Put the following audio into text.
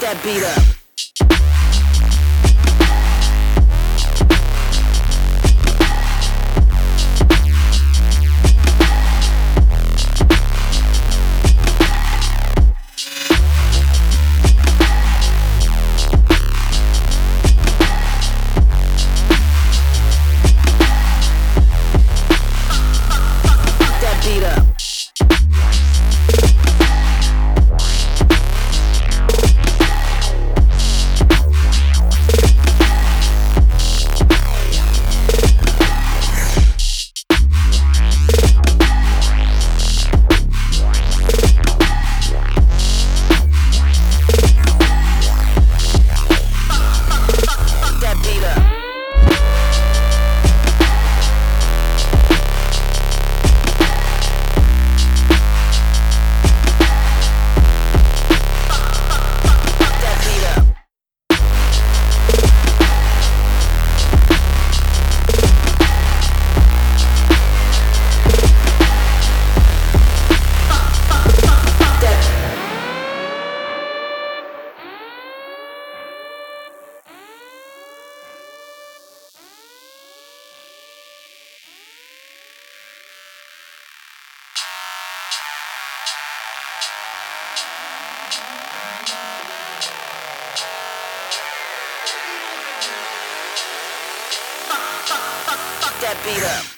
That beat up. That beat up.